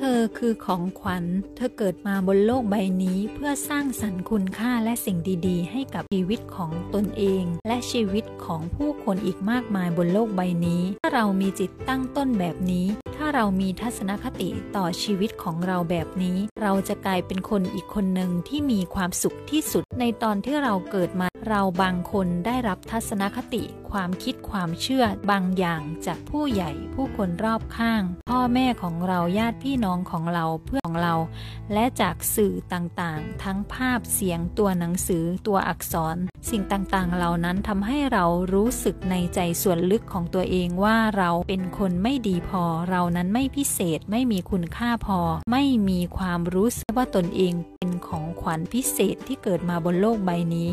เธอคือของขวัญ เธอเกิดมาบนโลกใบนี้เพื่อสร้างสรรค์คุณค่าและสิ่งดีๆ ให้กับชีวิตของตนเอง และชีวิตของผู้คนอีกมากมายบนโลกใบนี้ ถ้าเรามีจิตตั้งต้นแบบนี้ ถ้าเรามีทัศนคติต่อชีวิตของเราแบบนี้ เราจะกลายเป็นคนอีกคนหนึ่งที่มีความสุขที่สุด ในตอนที่เราเกิดมา เราบางคนได้รับทัศนคติความคิดความเชื่อบางอย่างจากผู้ใหญ่ผู้คนรอบข้าง พ่อแม่ของเราญาติพี่น้องของเราเพื่อนของเรา และจากสื่อต่างๆ ทั้งภาพเสียงตัวหนังสือตัวอักษร สิ่งต่างๆ เหล่านั้นทำให้เรารู้สึกในใจส่วนลึกของตัวเองว่าเราเป็นคนไม่ดีพอ เรานั้นไม่พิเศษไม่มีคุณค่าพอ ไม่มีความรู้สึกว่าตนเองเป็นของขวัญพิเศษที่เกิดมาบนโลกใบนี้